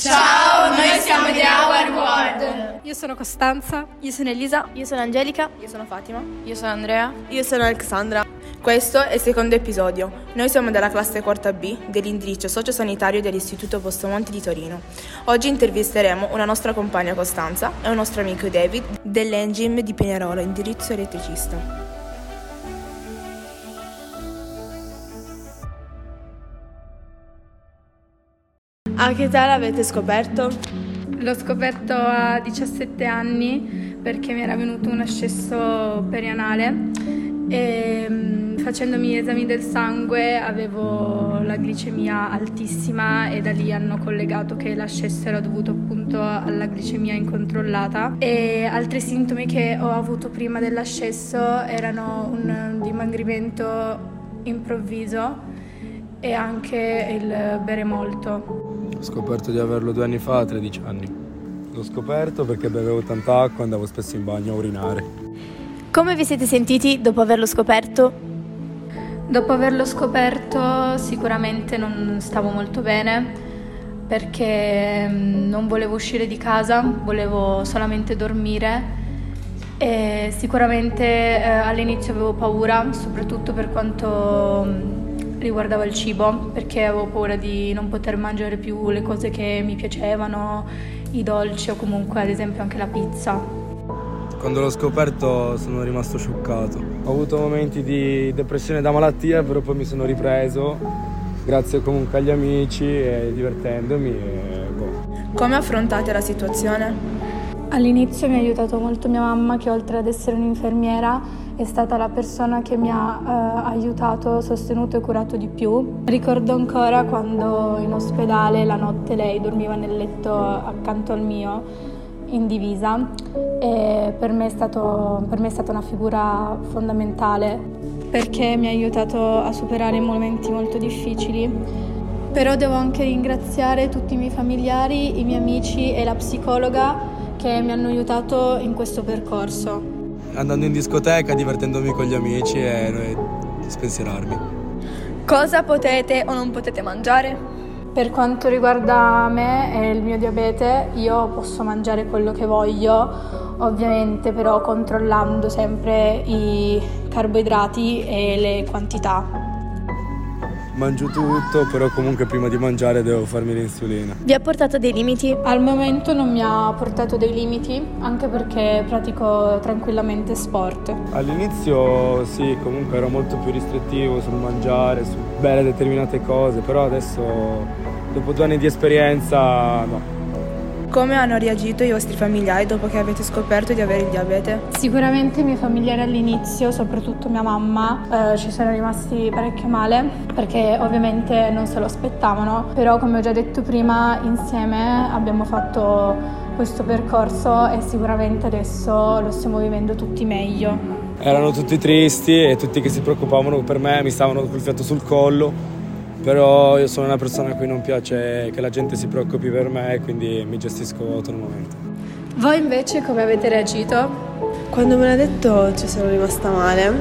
Ciao, noi siamo The Our World. Io sono Costanza. Io sono Elisa. Io sono Angelica. Io sono Fatima. Io sono Andrea. Io sono Alexandra. Questo è il secondo episodio. Noi siamo della classe quarta B dell'indirizzo sociosanitario dell'Istituto Postomonti di Torino. Oggi intervisteremo una nostra compagna Costanza e un nostro amico David dell'Engim di Pinerolo, indirizzo elettricista. A che età l'avete scoperto? L'ho scoperto a 17 anni perché mi era venuto un ascesso perianale e mm, facendomi esami del sangue avevo la glicemia altissima e da lì hanno collegato che l'ascesso era dovuto appunto alla glicemia incontrollata e altri sintomi che ho avuto prima dell'ascesso erano un dimagrimento improvviso e anche il bere molto. Ho scoperto di averlo due anni fa, a 13 anni. L'ho scoperto perché bevevo tanta acqua e andavo spesso in bagno a urinare. Come vi siete sentiti dopo averlo scoperto? Dopo averlo scoperto sicuramente non stavo molto bene perché mm, non volevo uscire di casa, volevo solamente dormire e sicuramente eh, all'inizio avevo paura, soprattutto per quanto mm, riguardava il cibo perché avevo paura di non poter mangiare più le cose che mi piacevano, i dolci o comunque ad esempio anche la pizza. Quando l'ho scoperto sono rimasto scioccato. Ho avuto momenti di depressione da malattia, però poi mi sono ripreso, grazie comunque agli amici e divertendomi. E boh. Come affrontate la situazione? All'inizio mi ha aiutato molto mia mamma che oltre ad essere un'infermiera è stata la persona che mi ha eh, aiutato, sostenuto e curato di più. Ricordo ancora quando in ospedale la notte lei dormiva nel letto accanto al mio in divisa e per me, stato, per me è stata una figura fondamentale perché mi ha aiutato a superare momenti molto difficili. Però devo anche ringraziare tutti i miei familiari, i miei amici e la psicologa che mi hanno aiutato in questo percorso. Andando in discoteca, divertendomi con gli amici e spensierarmi. Cosa potete o non potete mangiare? Per quanto riguarda me e il mio diabete, io posso mangiare quello che voglio, ovviamente però controllando sempre i carboidrati e le quantità mangio tutto, però comunque prima di mangiare devo farmi l'insulina. Vi ha portato dei limiti? Al momento non mi ha portato dei limiti, anche perché pratico tranquillamente sport. All'inizio sì, comunque ero molto più restrittivo sul mangiare, su bere determinate cose, però adesso dopo due anni di esperienza no come hanno reagito i vostri familiari dopo che avete scoperto di avere il diabete? Sicuramente i miei familiari all'inizio, soprattutto mia mamma, eh, ci sono rimasti parecchio male perché ovviamente non se lo aspettavano, però come ho già detto prima insieme abbiamo fatto questo percorso e sicuramente adesso lo stiamo vivendo tutti meglio. Erano tutti tristi e tutti che si preoccupavano per me, mi stavano col fiato sul collo però io sono una persona a cui non piace che la gente si preoccupi per me e quindi mi gestisco autonomamente. Voi invece come avete reagito? Quando me l'ha detto ci sono rimasta male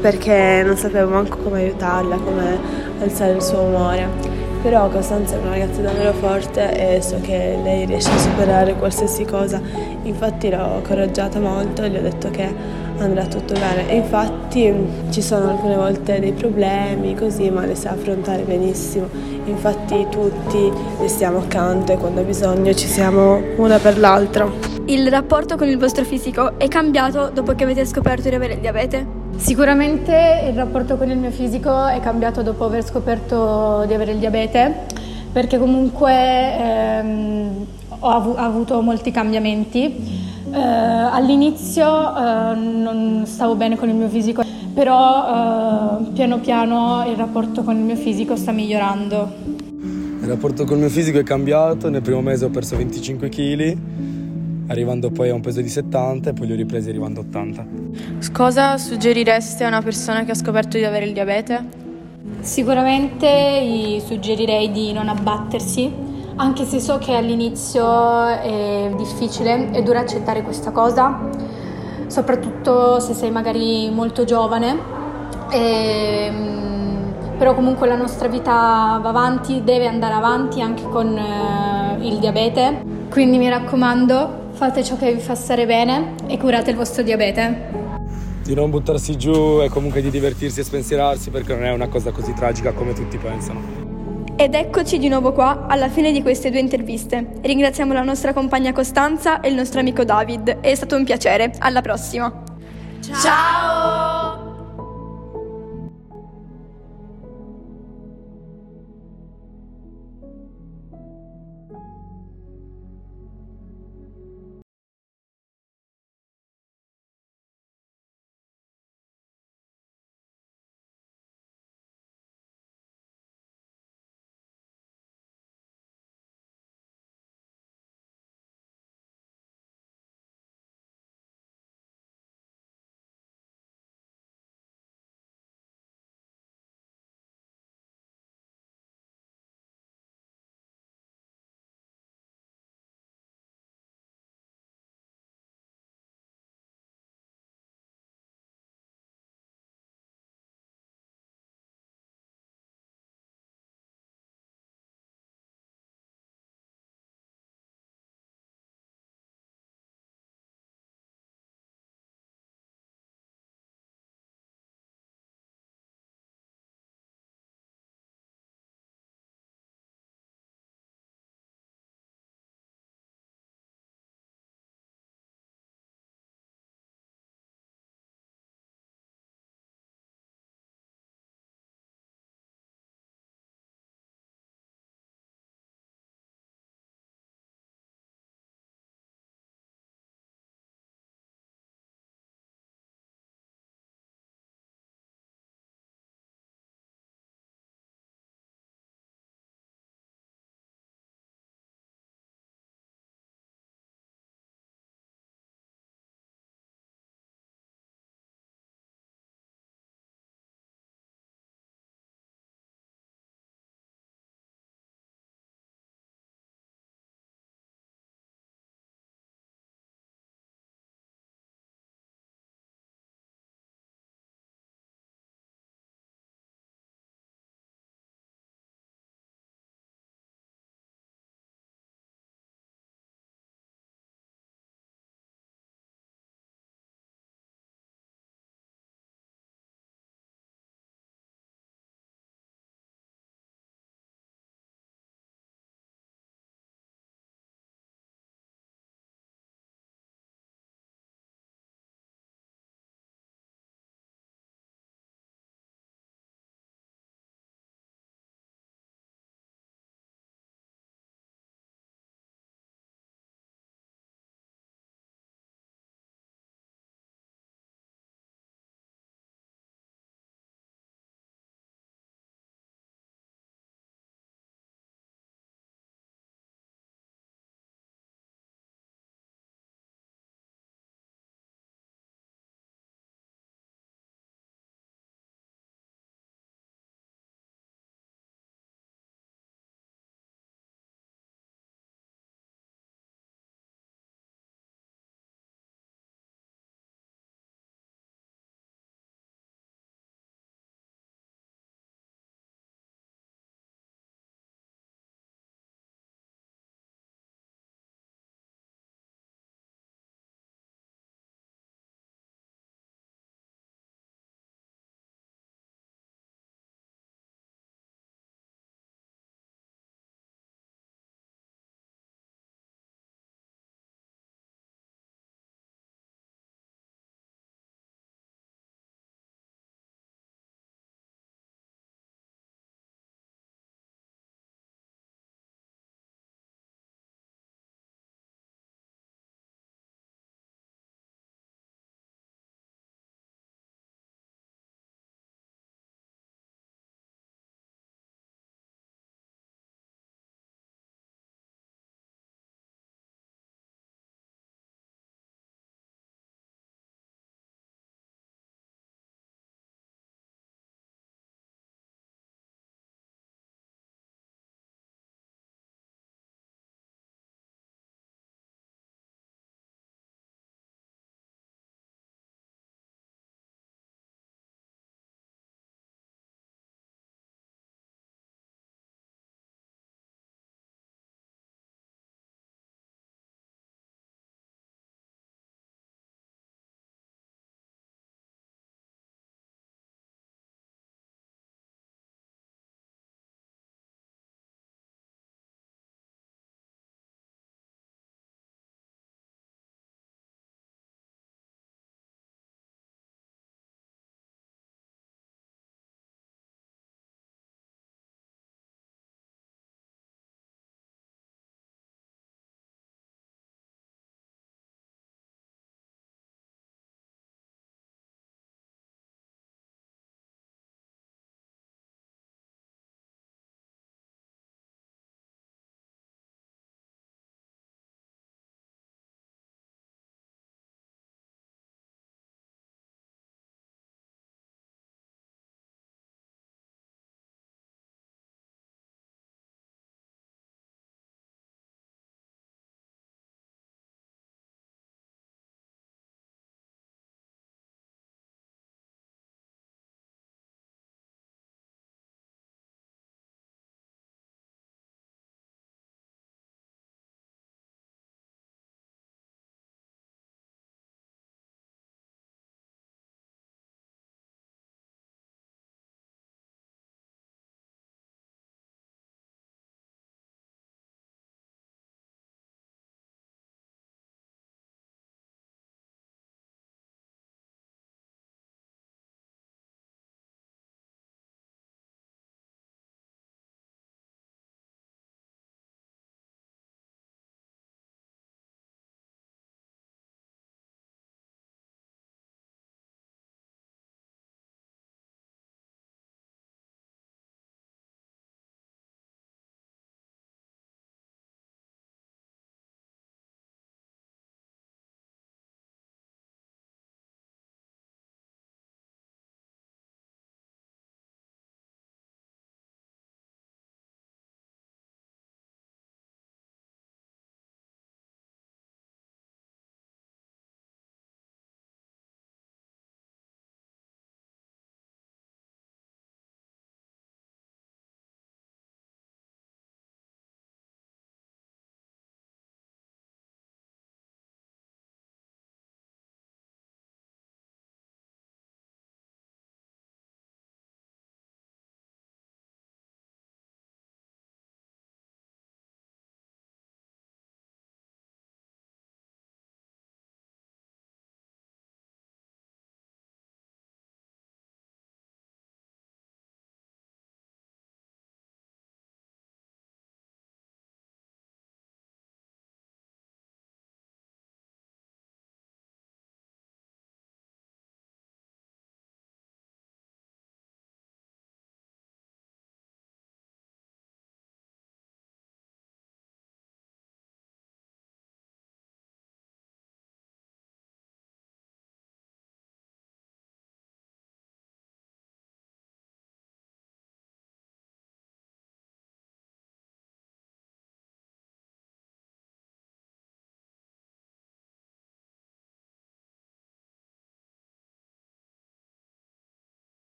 perché non sapevo manco come aiutarla, come alzare il suo umore. Però Costanza è una ragazza davvero forte e so che lei riesce a superare qualsiasi cosa. Infatti l'ho coraggiata molto e gli ho detto che andrà tutto bene. E infatti ci sono alcune volte dei problemi così, ma le sa affrontare benissimo. Infatti tutti le stiamo accanto e quando ha bisogno ci siamo una per l'altra. Il rapporto con il vostro fisico è cambiato dopo che avete scoperto di avere il diabete? Sicuramente il rapporto con il mio fisico è cambiato dopo aver scoperto di avere il diabete, perché comunque ehm, ho, av- avuto molti cambiamenti. Eh, all'inizio eh, non stavo bene con il mio fisico, però eh, piano piano il rapporto con il mio fisico sta migliorando. Il rapporto con il mio fisico è cambiato, nel primo mese ho perso 25 kg arrivando poi a un peso di 70 e poi li ho ripresi arrivando a 80. Cosa suggerireste a una persona che ha scoperto di avere il diabete? Sicuramente gli suggerirei di non abbattersi, anche se so che all'inizio è difficile e dura accettare questa cosa, soprattutto se sei magari molto giovane. E, però comunque la nostra vita va avanti, deve andare avanti anche con eh, il diabete. Quindi mi raccomando, fate ciò che vi fa stare bene e curate il vostro diabete. Di non buttarsi giù e comunque di divertirsi e spensierarsi perché non è una cosa così tragica come tutti pensano. Ed eccoci di nuovo qua alla fine di queste due interviste. Ringraziamo la nostra compagna Costanza e il nostro amico David. È stato un piacere. Alla prossima. Ciao!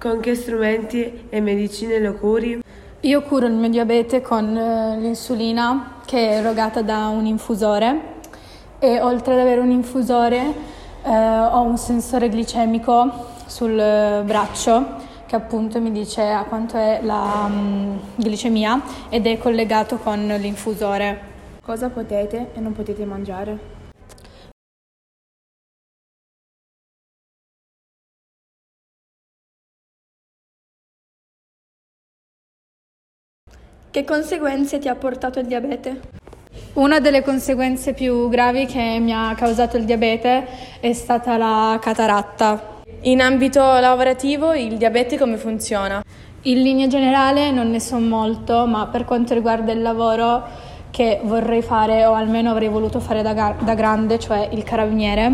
Con che strumenti e medicine lo curi? Io curo il mio diabete con eh, l'insulina che è erogata da un infusore e oltre ad avere un infusore eh, ho un sensore glicemico sul eh, braccio che appunto mi dice a quanto è la um, glicemia ed è collegato con l'infusore. Cosa potete e non potete mangiare? Che conseguenze ti ha portato il diabete? Una delle conseguenze più gravi che mi ha causato il diabete è stata la cataratta. In ambito lavorativo il diabete come funziona? In linea generale non ne so molto, ma per quanto riguarda il lavoro che vorrei fare o almeno avrei voluto fare da, da grande, cioè il carabiniere,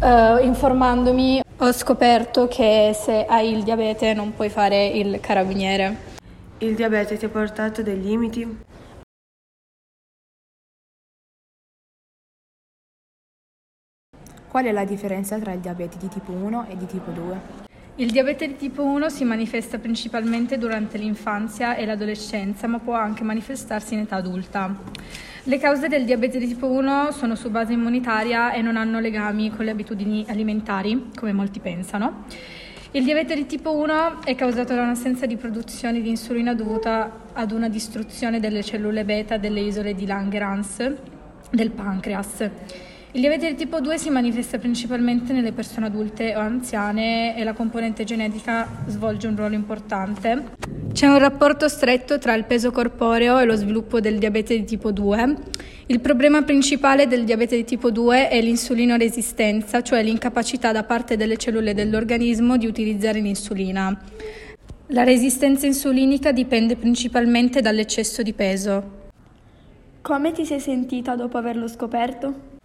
eh, informandomi ho scoperto che se hai il diabete non puoi fare il carabiniere. Il diabete ti ha portato dei limiti? Qual è la differenza tra il diabete di tipo 1 e di tipo 2? Il diabete di tipo 1 si manifesta principalmente durante l'infanzia e l'adolescenza, ma può anche manifestarsi in età adulta. Le cause del diabete di tipo 1 sono su base immunitaria e non hanno legami con le abitudini alimentari, come molti pensano. Il diabete di tipo 1 è causato da un'assenza di produzione di insulina dovuta ad una distruzione delle cellule beta delle isole di Langerhans del pancreas. Il diabete di tipo 2 si manifesta principalmente nelle persone adulte o anziane e la componente genetica svolge un ruolo importante. C'è un rapporto stretto tra il peso corporeo e lo sviluppo del diabete di tipo 2. Il problema principale del diabete di tipo 2 è l'insulinoresistenza, cioè l'incapacità da parte delle cellule dell'organismo di utilizzare l'insulina. La resistenza insulinica dipende principalmente dall'eccesso di peso. Come ti sei sentita dopo averlo scoperto?